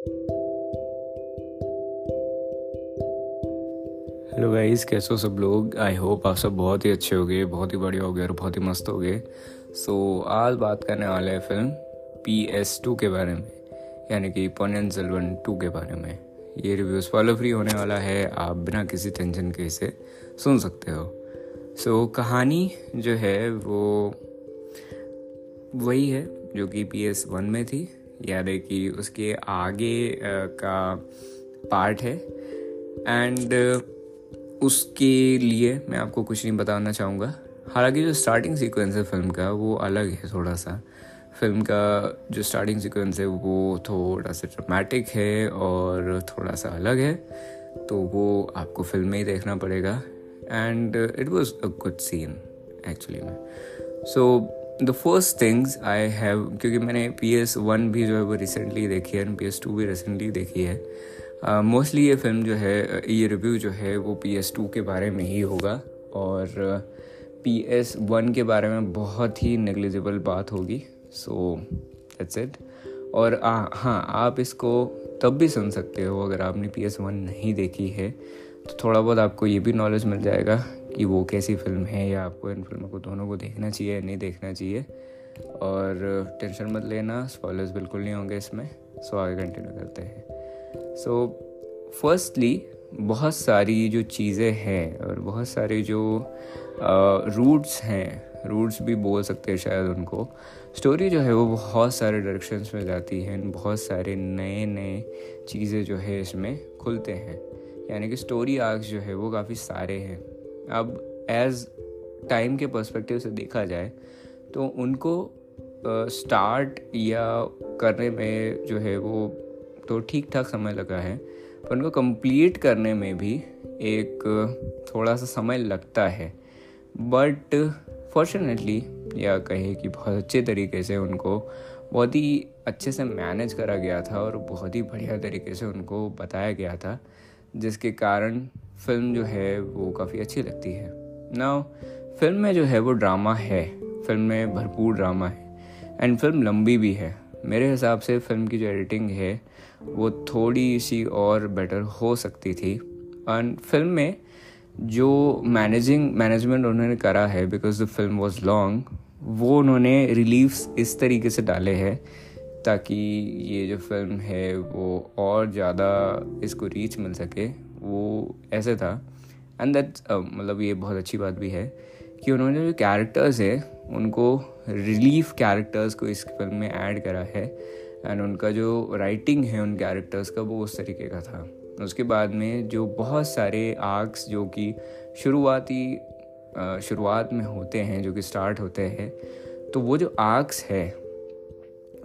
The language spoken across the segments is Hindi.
हेलो गाइस कैसे हो सब लोग? आई होप आप सब बहुत ही अच्छे हो गए बहुत ही बढ़िया हो गए और बहुत ही मस्त हो गए सो so, आज बात करने वाले हैं फ़िल्म पी एस टू के बारे में यानी कि पोनियन जलवन टू के बारे में। ये रिव्यू फॉलो फ्री होने वाला है आप बिना किसी टेंशन के इसे सुन सकते हो। सो so, कहानी जो है वो वही है जो कि पी एस वन में थी। यानी कि उसके आगे का पार्ट है। एंड उसके लिए मैं आपको कुछ नहीं बताना चाहूँगा। हालाँकि जो स्टार्टिंग सीक्वेंस है फ़िल्म का, वो अलग है थोड़ा सा फ़िल्म का जो स्टार्टिंग सीक्वेंस है, वो थोड़ा सा ड्रामेटिक है और थोड़ा सा अलग है। तो वो आपको फ़िल्म में ही देखना पड़ेगा। And it was a good scene actually में so the first things I have क्योंकि मैंने पी एस वन भी जो है वो रिसेंटली देखी है एंड पी एस टू भी रिसेंटली देखी है। मोस्टली uh, ये फ़िल्म जो है ये रिव्यू जो है वो पी एस टू के बारे में ही होगा और पी एस वन के बारे में बहुत ही नेग्लिजिबल बात होगी सो दैट्स इट और आ, हाँ आप इसको तब भी सुन सकते हो अगर आपने पी एस वन नहीं देखी है तो थोड़ा बहुत आपको ये भी नॉलेज मिल जाएगा कि वो कैसी फ़िल्म है या आपको इन फ़िल्मों को दोनों को देखना चाहिए या नहीं देखना चाहिए। और टेंशन मत लेना स्पॉयलर्स बिल्कुल नहीं होंगे इसमें सो आगे कंटिन्यू करते हैं। सो फर्स्टली बहुत सारी जो चीज़ें हैं और बहुत सारे जो रूट्स हैं रूट्स भी बोल सकते हैं शायद उनको। स्टोरी जो है वो बहुत सारे डायरेक्शंस में जाती है बहुत सारे नए नए चीज़ें जो है इसमें खुलते हैं। यानी कि स्टोरी आर्क्स जो है वो काफ़ी सारे हैं। अब एज टाइम के पर्सपेक्टिव से देखा जाए तो उनको स्टार्ट या करने में जो है वो तो ठीक ठाक समय लगा है, पर उनको कंप्लीट करने में भी एक थोड़ा सा समय लगता है। बट फॉर्चुनेटली या कहे कि बहुत अच्छे तरीके से उनको बहुत ही अच्छे से मैनेज करा गया था और बहुत ही बढ़िया तरीके से उनको बताया गया था। जिसके कारण फ़िल्म जो है वो काफ़ी अच्छी लगती है। ना फ़िल्म में जो है वो ड्रामा है। फ़िल्म में भरपूर ड्रामा है। एंड फ़िल्म लंबी भी है। मेरे हिसाब से फ़िल्म की जो एडिटिंग है, वो थोड़ी सी और बेटर हो सकती थी। एंड फ़िल्म में जो मैनेजिंग मैनेजमेंट उन्होंने करा है because the film was long वो उन्होंने रिलीफ्स इस तरीके से डाले हैं ताकि ये जो फ़िल्म है वो और ज़्यादा इसको रीच मिल सके। वो ऐसे था। एंड दैट मतलब ये बहुत अच्छी बात भी है कि उन्होंने जो कैरेक्टर्स है, उनको रिलीफ कैरेक्टर्स को इस फ़िल्म में ऐड करा है। एंड उनका जो राइटिंग है उन कैरेक्टर्स का वो उस तरीके का था। उसके बाद में जो बहुत सारे आर्क्स जो कि शुरुआती शुरुआत में होते हैं, जो कि स्टार्ट होते हैं तो वो जो आर्क्स है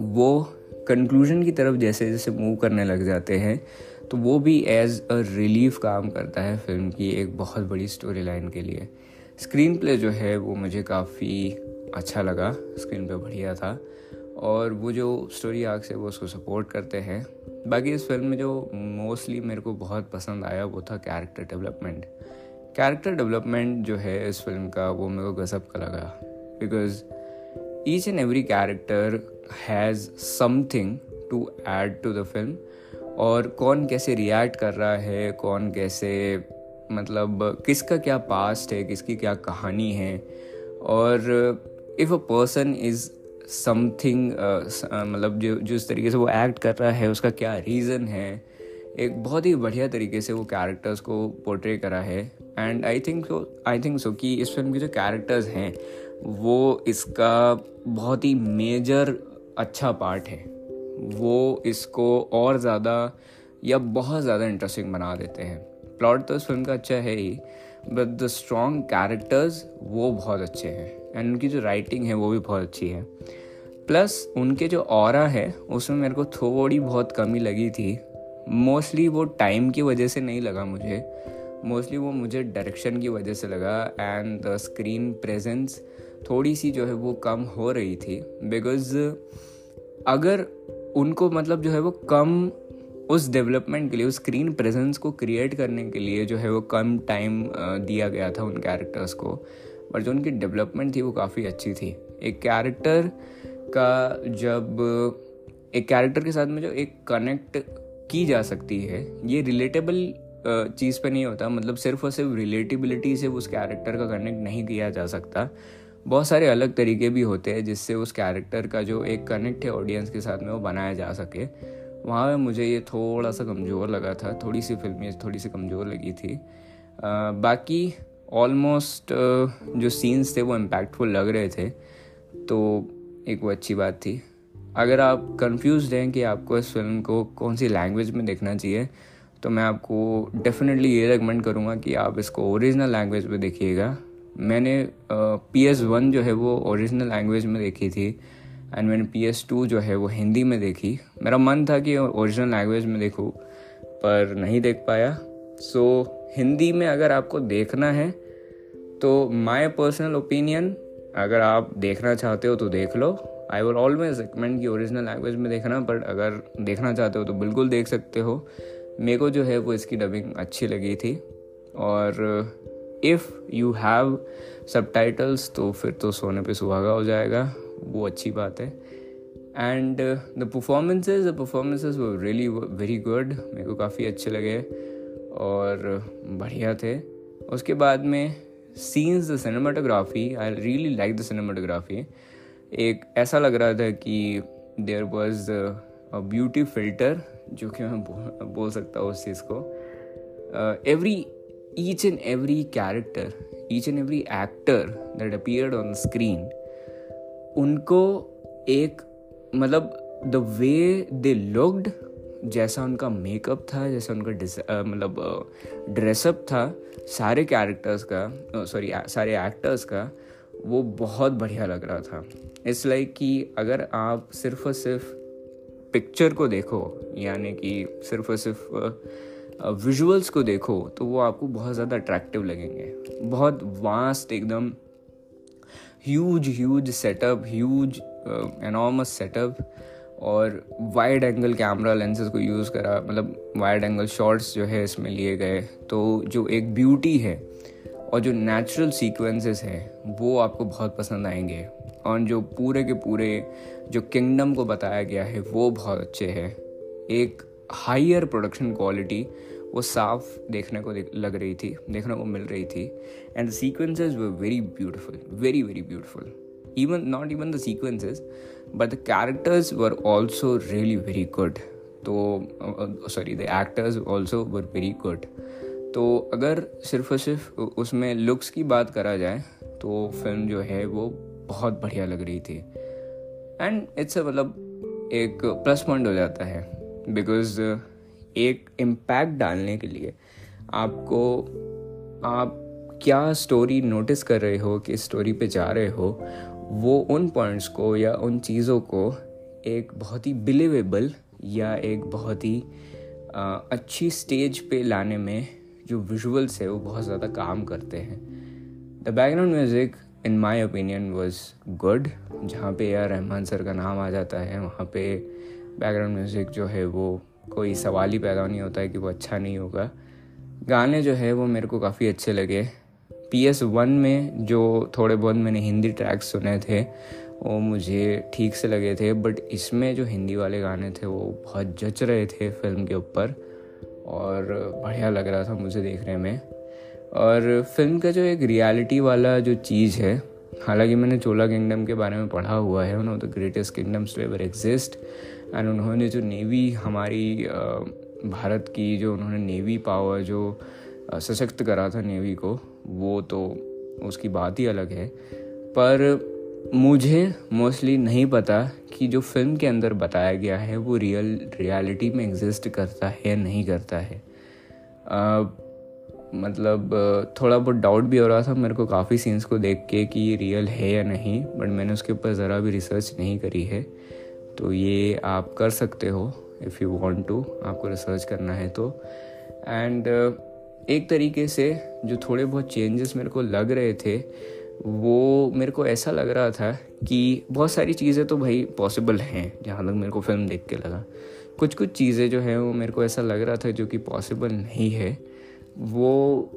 वो कंक्लूजन की तरफ़ जैसे जैसे मूव करने लग जाते हैं तो वो भी एज अ रिलीफ काम करता है फ़िल्म की एक बहुत बड़ी स्टोरी लाइन के लिए। स्क्रीन प्ले जो है वो मुझे काफ़ी अच्छा लगा स्क्रीन पे बढ़िया था। और वो जो स्टोरी आग से वो उसको सपोर्ट करते हैं। बाकी इस फ़िल्म में जो मोस्टली मेरे को बहुत पसंद आया वो था कैरेक्टर डेवलपमेंट कैरेक्टर डेवलपमेंट जो है इस फ़िल्म का वो मेरे को गजब का लगा। Because each and every character has something to add to the film और कौन कैसे रिएक्ट कर रहा है, कौन कैसे मतलब किसका क्या पास्ट है, किसकी क्या कहानी है। और if a person is something मतलब जो जिस तरीके से वो एक्ट कर रहा है, उसका क्या रीज़न है, एक बहुत ही बढ़िया तरीके से वो कैरेक्टर्स को पोर्ट्रे करा है। And I think so I think so कि इस फ़िल्म के जो कैरेक्टर्स हैं, वो इसका बहुत ही मेजर अच्छा पार्ट है। वो इसको और ज़्यादा या बहुत ज़्यादा इंटरेस्टिंग बना देते हैं। प्लॉट तो इस फ़िल्म का अच्छा है ही बट द स्ट्रॉन्ग कैरेक्टर्स वो बहुत अच्छे हैं। एंड उनकी जो राइटिंग है वो भी बहुत अच्छी है। प्लस उनके जो और है, उसमें मेरे को थोड़ी बहुत कमी लगी थी। मोस्टली वो टाइम की वजह से नहीं लगा मुझे। मोस्टली वो मुझे डायरेक्शन की वजह से लगा एंड द स्क्रीन प्रेजेंस थोड़ी सी जो है वो कम हो रही थी। बिकॉज़ अगर उनको मतलब जो है वो कम उस डेवलपमेंट के लिए, उस स्क्रीन प्रेजेंस को क्रिएट करने के लिए जो है वो कम टाइम दिया गया था उन कैरेक्टर्स को। पर जो उनकी डेवलपमेंट थी वो काफ़ी अच्छी थी। एक कैरेक्टर का जब, एक कैरेक्टर के साथ में जो एक कनेक्ट की जा सकती है, ये रिलेटेबल चीज़ पे नहीं होता। मतलब सिर्फ़ और सिर्फ़ रिलेटिबिलिटी से उस कैरेक्टर का कनेक्ट नहीं किया जा सकता। बहुत सारे अलग तरीके भी होते हैं जिससे उस कैरेक्टर का जो एक कनेक्ट है ऑडियंस के साथ में वो बनाया जा सके। वहाँ में मुझे ये थोड़ा सा कमज़ोर लगा था। थोड़ी सी फ़िल्में थोड़ी सी कमज़ोर लगी थी। आ, बाकी ऑलमोस्ट जो सीन्स थे वो इम्पैक्टफुल लग रहे थे। तो एक वो अच्छी बात थी। अगर आप कंफ्यूज हैं कि आपको इस फ़िल्म को कौन सी लैंग्वेज में देखना चाहिए तो मैं आपको डेफिनेटली ये रिकमेंड करूँगा कि आप इसको ओरिजिनल लैंग्वेज में देखिएगा। मैंने पी एस वन जो है वो ओरिजिनल लैंग्वेज में देखी थी एंड मैंने पी एस टू जो है वो हिंदी में देखी। मेरा मन था कि ओरिजिनल लैंग्वेज में देखूँ पर नहीं देख पाया। सो so, हिंदी में अगर आपको देखना है तो माई पर्सनल ओपिनियन अगर आप देखना चाहते हो तो देख लो। आई विल ऑलवेज रिकमेंड कि ओरिजिनल लैंग्वेज में देखना बट अगर देखना चाहते हो तो बिल्कुल देख सकते हो। मेरे को जो है वो इसकी डबिंग अच्छी लगी थी। और if you have subtitles तो फिर तो सोने पे सुहागा हो जाएगा। वो अच्छी बात है। And the performances the performances वो रियली वेरी गुड मेरे को काफ़ी अच्छे लगे और बढ़िया थे। उसके बाद में scenes the cinematography I really like the cinematography एक ऐसा लग रहा था कि there was a beauty filter जो कि मैं बोल, सकता हूँ उस चीज़ को। Every each and every character each and every actor that appeared on screen उनको एक मतलब द वे दे लुक्ड जैसा उनका मेकअप था जैसा उनका मतलब ड्रेसअप था सारे कैरेक्टर्स का सॉरी सारे एक्टर्स का वो बहुत बढ़िया लग रहा था। इट्स लाइक like कि अगर आप सिर्फ़ और सिर्फ़ पिक्चर को देखो, यानी कि सिर्फ़ और सिर्फ़ विजुअल्स को देखो तो वो आपको बहुत ज़्यादा अट्रैक्टिव लगेंगे। बहुत वास्ट एकदम huge huge setup huge enormous setup और वाइड एंगल कैमरा लेंसेज को यूज़ करा। मतलब वाइड एंगल शॉट्स जो है इसमें लिए गए। तो जो एक ब्यूटी है और जो नेचुरल सीक्वेंसेस हैं, वो आपको बहुत पसंद आएँगे। और जो पूरे के पूरे जो किंगडम को बताया गया है वो बहुत अच्छे हैं। एक हाइयर प्रोडक्शन क्वालिटी वो साफ़ देखने को देख, लग रही थी देखने को मिल रही थी। And sequences were very beautiful very very beautiful even not even the sequences but the characters were also really very good तो sorry the actors also were very good तो अगर सिर्फ़ और सिर्फ़ उसमें लुक्स की बात करा जाए तो फ़िल्म जो है वो बहुत बढ़िया लग रही थी। एंड इट्स मतलब एक प्लस पॉइंट हो जाता है। बिकॉज़ एक इम्पैक्ट डालने के लिए आपको, आप क्या स्टोरी नोटिस कर रहे हो, किस स्टोरी पे जा रहे हो, वो उन पॉइंट्स को या उन चीज़ों को एक बहुत ही बिलीवेबल या एक बहुत ही अच्छी स्टेज पे लाने में जो विजुअल्स है वो बहुत ज़्यादा काम करते हैं। The background music in my opinion was good जहाँ पे यार रहमान सर का नाम आ जाता है, वहाँ पे बैकग्राउंड म्यूज़िक जो है वो कोई सवाल ही पैदा नहीं होता है कि वो अच्छा नहीं होगा। गाने जो है वो मेरे को काफ़ी अच्छे लगे। पी एस वन में जो थोड़े बहुत मैंने हिंदी ट्रैक्स सुने थे, वो मुझे ठीक से लगे थे बट इसमें जो हिंदी वाले गाने थे वो बहुत जच रहे थे फ़िल्म के ऊपर, और बढ़िया लग रहा था मुझे देखने में। और फ़िल्म का जो एक रियलिटी वाला जो चीज़ है, हालाँकि मैंने चोला किंगडम के बारे में पढ़ा हुआ है उन्होंने the greatest kingdoms to ever exist and उन्होंने जो नेवी हमारी भारत की जो उन्होंने नेवी पावर जो सशक्त करा था नेवी को, वो तो उसकी बात ही अलग है। पर मुझे मोस्टली नहीं पता कि जो फ़िल्म के अंदर बताया गया है, वो रियल रियलिटी में एग्जिस्ट करता है नहीं करता है। मतलब थोड़ा बहुत डाउट भी हो रहा था मेरे को काफ़ी सीन्स को देख के कि ये रियल है या नहीं बट मैंने उसके ऊपर ज़रा भी रिसर्च नहीं करी है। तो ये आप कर सकते हो इफ़ यू वांट टू आपको रिसर्च करना है तो। एंड एक तरीके से जो थोड़े बहुत चेंजेस मेरे को लग रहे थे, वो मेरे को ऐसा लग रहा था कि बहुत सारी चीज़ें तो भाई पॉसिबल हैं, जहाँ तक मेरे को फ़िल्म देख के लगा। कुछ कुछ चीज़ें जो हैं वो मेरे को ऐसा लग रहा था जो कि पॉसिबल नहीं है। वो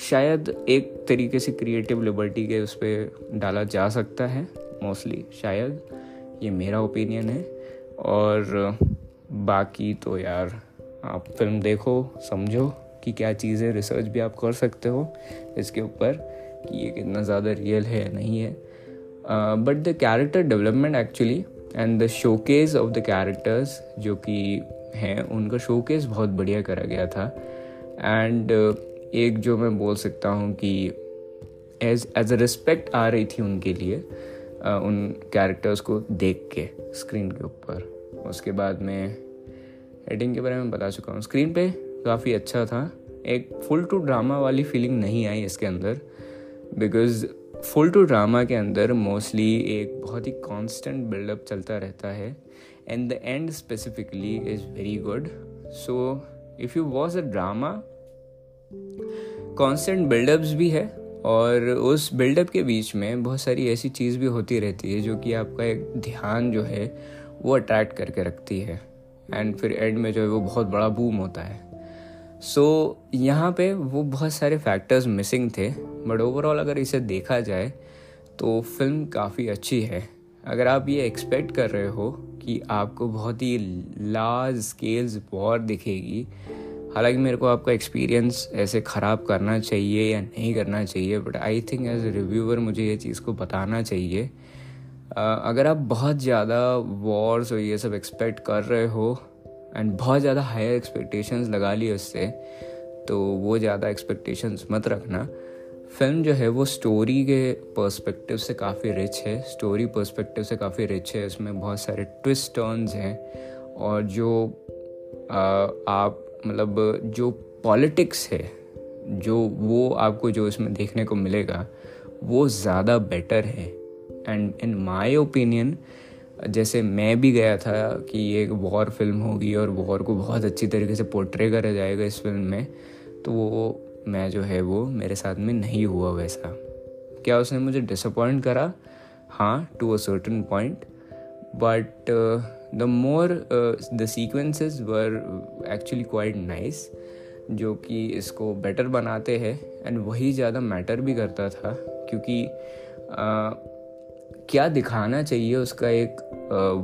शायद एक तरीके से क्रिएटिव लिबर्टी के उस पर डाला जा सकता है मोस्टली शायद, ये मेरा ओपिनियन है। और बाकी तो यार, आप फ़िल्म देखो, समझो कि क्या चीज़ें रिसर्च भी आप कर सकते हो। इसके ऊपर कि ये कितना ज़्यादा रियल है या नहीं है। But the character development actually and the showcase of the characters जो कि हैं, उनका शोकेस बहुत बढ़िया करा गया था। एंड uh, एक जो मैं बोल सकता हूँ कि एज एज अ रिस्पेक्ट आ रही थी उनके लिए uh, उन कैरेक्टर्स को देख के स्क्रीन के ऊपर। उसके बाद में एडिंग के बारे में बता चुका हूँ। स्क्रीन पे काफ़ी अच्छा था। एक फुल टू ड्रामा वाली फीलिंग नहीं आई इसके अंदर। बिकॉज़ फुल टू ड्रामा के अंदर मोस्टली एक बहुत ही कांस्टेंट बिल्डअप चलता रहता है। And the end specifically is very good so if you watch a drama constant buildups भी है और उस बिल्डअप के बीच में बहुत सारी ऐसी चीज़ भी होती रहती है जो कि आपका एक ध्यान जो है वो अट्रैक्ट करके रखती है एंड फिर एंड में जो है वो बहुत बड़ा बूम होता है। सो so, यहाँ पे वो बहुत सारे फैक्टर्स मिसिंग थे बट ओवरऑल अगर इसे देखा जाए तो फ़िल्म काफ़ी अच्छी है। अगर आप ये एक्सपेक्ट कर रहे हो कि आपको बहुत ही लार्ज स्केल्स वॉर दिखेगी हालाँकि मेरे को आपका एक्सपीरियंस ऐसे ख़राब करना चाहिए या नहीं करना चाहिए but I think as a reviewer मुझे ये चीज़ को बताना चाहिए। uh, अगर आप बहुत ज़्यादा वॉर्स और ये सब एक्सपेक्ट कर रहे हो एंड बहुत ज़्यादा हायर एक्सपेक्टेशंस लगा लिए उससे तो वो ज़्यादा एक्सपेक्टेशंस मत रखना। फ़िल्म जो है वो स्टोरी के पर्सपेक्टिव से काफ़ी रिच है। स्टोरी पर्सपेक्टिव से काफ़ी रिच है। इसमें बहुत सारे ट्विस्ट टर्न्स हैं और जो आ, आप मतलब जो पॉलिटिक्स है, जो वो आपको जो इसमें देखने को मिलेगा, वो ज़्यादा बेटर है. एंड इन माय ओपिनियन जैसे मैं भी गया था कि ये एक वॉर फ़िल्म होगी और वॉर को बहुत अच्छी तरीके से पोर्ट्रे करा जाएगा इस फ़िल्म में तो वो, मैं जो है वो मेरे साथ में नहीं हुआ वैसा. क्या उसने मुझे डिसअपॉइंट करा? हाँ to a certain point but the more the sequences were actually quite nice जो कि इसको बेटर बनाते हैं एंड वही ज़्यादा मैटर भी करता था क्योंकि uh, क्या दिखाना चाहिए उसका एक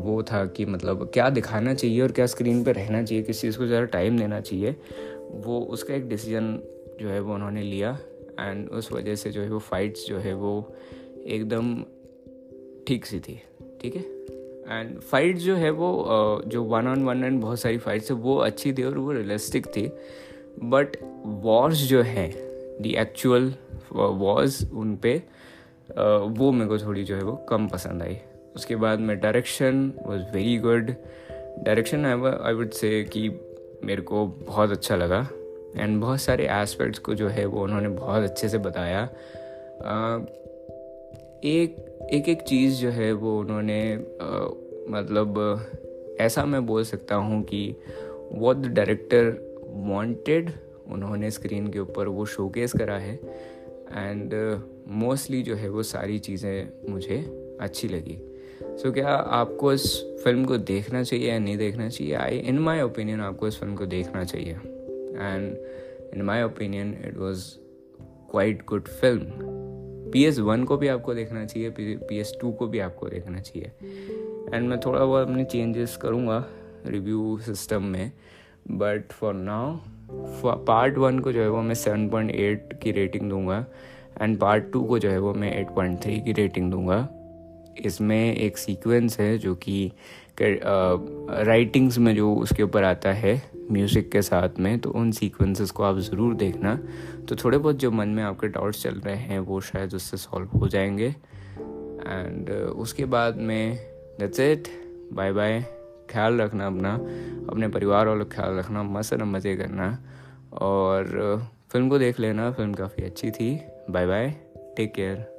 वो था कि मतलब क्या दिखाना चाहिए और क्या स्क्रीन पे रहना चाहिए किस चीज़ को ज़्यादा टाइम देना चाहिए वो उसका एक डिसीज़न जो है वो उन्होंने लिया एंड उस वजह से जो है वो फाइट्स जो है वो एकदम ठीक सी थी ठीक है? एंड फाइट जो है वो जो वन ऑन वन एंड बहुत सारी फाइट्स है, वो अच्छी थी और वो रियलिस्टिक थी। बट वॉर्स जो है दी एक्चुअल वॉर्स उन पर वो मेरे को थोड़ी जो है वो कम पसंद आई। उसके बाद में direction was very good direction I would say कि मेरे को बहुत अच्छा लगा। एंड बहुत सारे एस्पेक्ट्स को जो है वो उन्होंने बहुत अच्छे से बताया। एक एक एक चीज़ जो है वो उन्होंने आ, मतलब ऐसा मैं बोल सकता हूँ कि वॉट द डायरेक्टर वांटेड उन्होंने स्क्रीन के ऊपर वो शोकेस करा है एंड मोस्टली uh, जो है वो सारी चीज़ें मुझे अच्छी लगी। सो so, क्या आपको इस फ़िल्म को देखना चाहिए या नहीं देखना चाहिए? आई इन माई ओपिनियन आपको इस फ़िल्म को देखना चाहिए। And in my opinion it was quite good film P S one को भी आपको देखना चाहिए पी एस टू को भी आपको देखना चाहिए। एंड मैं थोड़ा बहुत अपने चेंजेस करूँगा रिव्यू सिस्टम में but for now part one को जो है वो मैं सेवन पॉइंट एट की रेटिंग दूँगा एंड पार्ट टू को जो है वो मैं एट पॉइंट थ्री की रेटिंग दूँगा। इसमें एक सीक्वेंस है जो कि राइटिंग्स में जो उसके ऊपर आता है म्यूज़िक के साथ में तो उन सीक्वेंसेस को आप ज़रूर देखना। तो थोड़े बहुत जो मन में आपके डाउट्स चल रहे हैं, वो शायद उससे सॉल्व हो जाएँगे। एंड उसके बाद में दैट्स इट बाय बाय ख्याल रखना अपना, अपने परिवार वालों का ख्याल रखना, मस्त मज़े करना। और फ़िल्म को देख लेना, फ़िल्म काफ़ी अच्छी थी। Bye bye take care